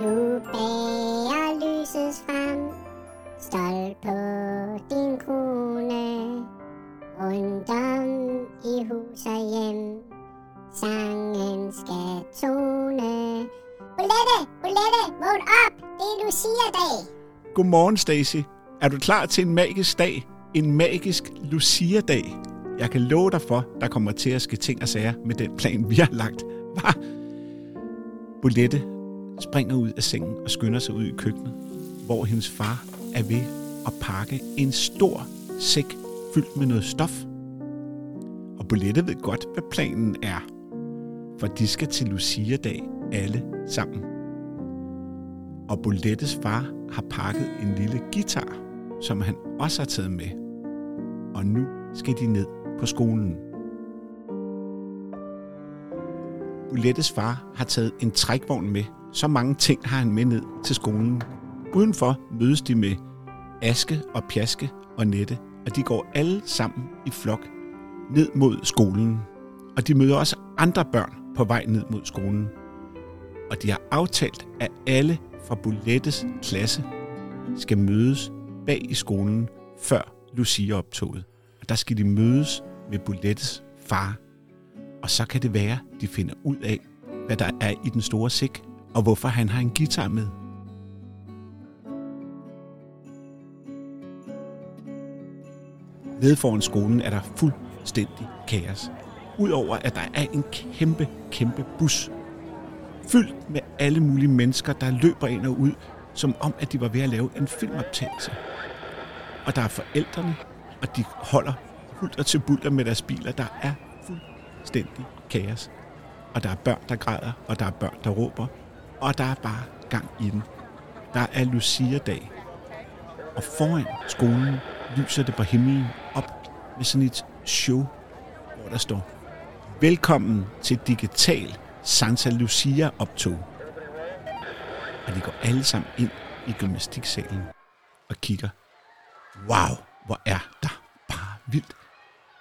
Nu bærer lysets frem, stolt på din krone. Rundt om i hus og hjem, sangen skal tone. Bolette, Bolette, vågn op, det er Lucia-dag. Godmorgen, Stacy. Er du klar til en magisk dag? En magisk Lucia-dag? Jeg kan love dig for, der kommer til at ske ting og sager med den plan, vi har lagt. Hvad? Bolette springer ud af sengen og skynder sig ud i køkkenet, hvor hendes far er ved at pakke en stor sæk fyldt med noget stof. Og Bolette ved godt, hvad planen er. For de skal til Lucia-dag alle sammen. Og Bolettes far har pakket en lille guitar, som han også har taget med. Og nu skal de ned på skolen. Bulettes far har taget en trækvogn med. Så mange ting har han med ned til skolen. Udenfor mødes de med Aske og Pjaske og Nette, og de går alle sammen i flok ned mod skolen. Og de møder også andre børn på vej ned mod skolen. Og de har aftalt, at alle fra Bulettes klasse skal mødes bag i skolen før Lucia-optoget. Og der skal de mødes med Bulettes far. Og så kan det være, de finder ud af, hvad der er i den store sæk, og hvorfor han har en guitar med. Nede foran skolen er der fuldstændig kaos. Udover at der er en kæmpe, kæmpe bus, fyldt med alle mulige mennesker, der løber ind og ud, som om at de var ved at lave en filmoptagelse. Og der er forældrene, og de holder hulter til bulter med deres biler. Der er fuldstændig kaos. Og der er børn, der græder, og der er børn, der råber. Og der er bare gang i den. Der er Lucia-dag. Og foran skolen lyser det på himlen op med sådan et show, hvor der står Velkommen til Digital Santa Lucia optog. Og de går alle sammen ind i gymnastiksalen og kigger. Wow, hvor er der bare vildt.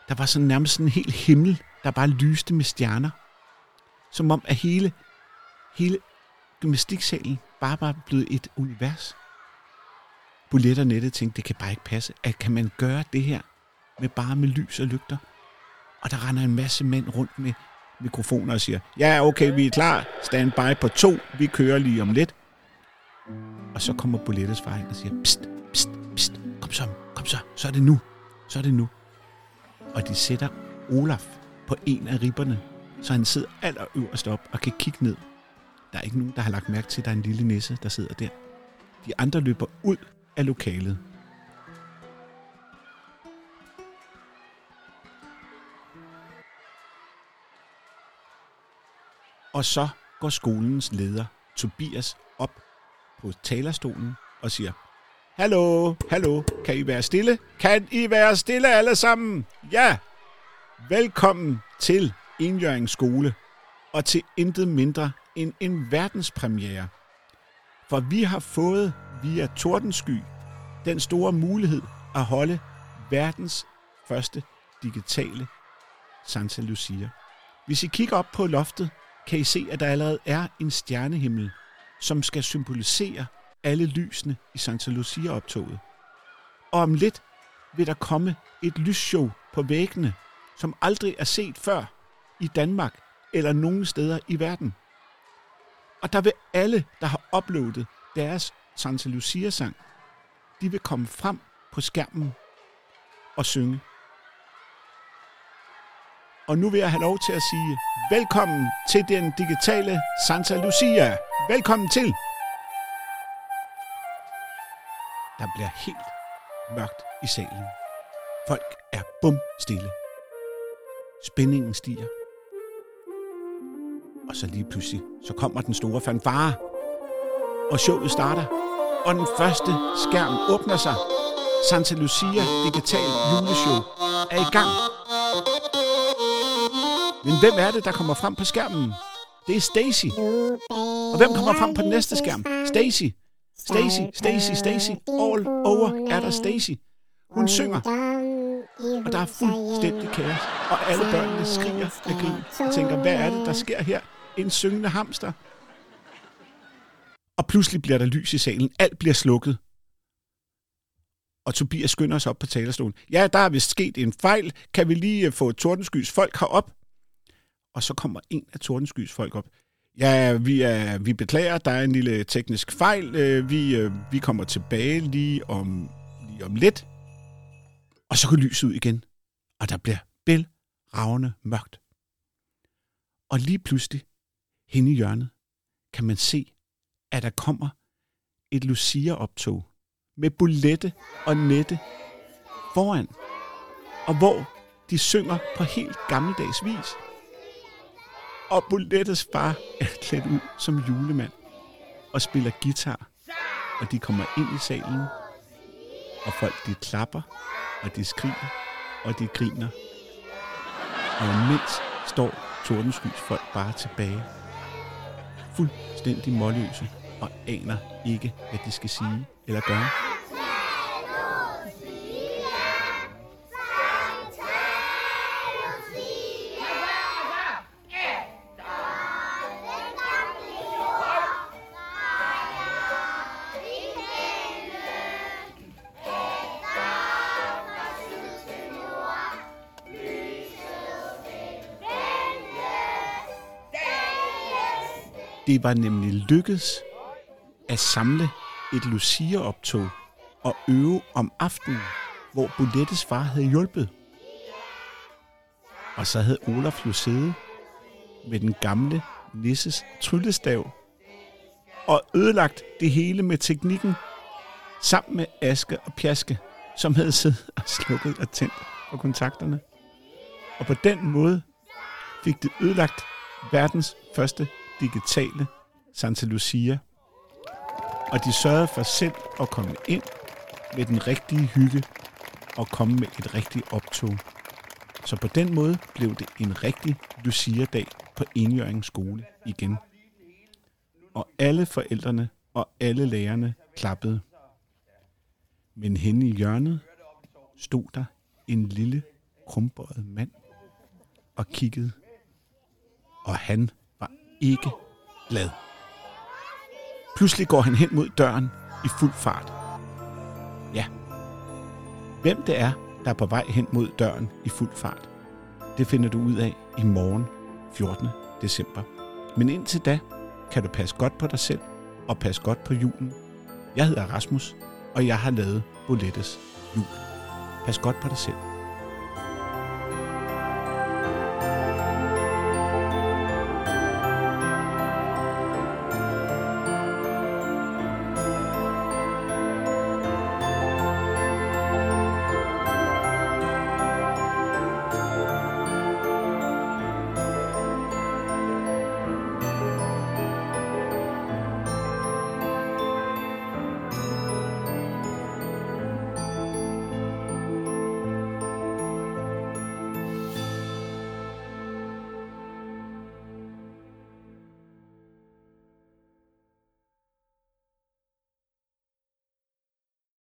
Der var sådan nærmest sådan en hel himmel, der bare lyste med stjerner. Som om at hele, hele gymnastiksalen bare var blevet et univers. Bullet og Nette tænkte, det kan bare ikke passe. At kan man gøre det her med bare med lys og lygter? Og der render en masse mænd rundt med mikrofoner og siger, ja, okay, vi er klar. Stand by på to. Vi kører lige om lidt. Og så kommer Bolettes far ind og siger, pst, pst, pst, kom så, kom så, så er det nu. Så er det nu. Og de sætter Olaf på en af ribberne, så han sidder allerøverst op og kan kigge ned. Der er ikke nogen, der har lagt mærke til, at der er en lille nisse, der sidder der. De andre løber ud af lokalet. Og så går skolens leder, Tobias, op på talerstolen og siger, Hallo, hallo, kan I være stille? Kan I være stille alle sammen? Ja! Velkommen til Indjørings skole, og til intet mindre end en verdenspremiere. For vi har fået via Tordensky den store mulighed at holde verdens første digitale Santa Lucia. Hvis I kigger op på loftet, kan I se, at der allerede er en stjernehimmel, som skal symbolisere alle lysene i Santa Lucia-optoget. Og om lidt vil der komme et lysshow på væggene, som aldrig er set før i Danmark eller nogen steder i verden. Og der vil alle, der har uploadet deres Santa Lucia-sang, de vil komme frem på skærmen og synge. Og nu vil jeg have lov til at sige velkommen til den digitale Santa Lucia. Velkommen til. Der bliver helt mørkt i salen. Folk er bum stille. Spændingen stiger. Og så lige pludselig, så kommer den store fanfare. Og showet starter. Og den første skærm åbner sig. Santa Lucia Digital Juleshow er i gang. Men hvem er det, der kommer frem på skærmen? Det er Stacy. Og hvem kommer frem på den næste skærm? Stacy. Stacy, Stacy, Stacy. All over er der Stacy. Hun synger. Og der er fuldstændig kaos. Og alle børnene skriger af grin og tænker, hvad er det, der sker her? En syngende hamster. Og pludselig bliver der lys i salen. Alt bliver slukket. Og Tobias skynder sig op på talerstolen. Ja, der er vist sket en fejl. Kan vi lige øh, få Tordenskys folk herop? Og så kommer en af Tordenskys folk op. Ja, vi, er, vi beklager, der er en lille teknisk fejl. Øh, vi, øh, vi kommer tilbage lige om, lige om lidt. Og så går lyset ud igen, og der bliver bæl ravne mørkt. Og lige pludselig, henne i hjørnet, kan man se, at der kommer et Lucia-optog med bulette og nette foran, og hvor de synger på helt gammeldags vis. Og Bulettes far er klædt ud som julemand og spiller guitar, og de kommer ind i salen, og folk de klapper, og de skriger, og de griner. Og imens står Tordenskys folk bare tilbage, fuldstændig målløse og aner ikke, hvad de skal sige eller gøre. Det var nemlig lykkedes at samle et Lucia-optog og øve om aftenen, hvor Bulettes far havde hjulpet. Og så havde Olaf jo siddet med den gamle Nisses tryllestav og ødelagt det hele med teknikken sammen med Aske og Pjaske, som havde siddet og slukket og tændt på kontakterne. Og på den måde fik det ødelagt verdens første digitale Santa Lucia. Og de sørgede for selv at komme ind med den rigtige hygge og komme med et rigtigt optog. Så på den måde blev det en rigtig Lucia-dag på Enjøring skole igen. Og alle forældrene og alle lærerne klappede. Men henne i hjørnet stod der en lille krumbøjet mand og kiggede. Og han ikke glad. Pludselig går han hen mod døren i fuld fart. Ja, hvem det er, der er på vej hen mod døren i fuld fart, det finder du ud af i morgen 14. december. Men indtil da kan du passe godt på dig selv og passe godt på julen. Jeg hedder Rasmus, og jeg har lavet Bolettes jul. Pas godt på dig selv.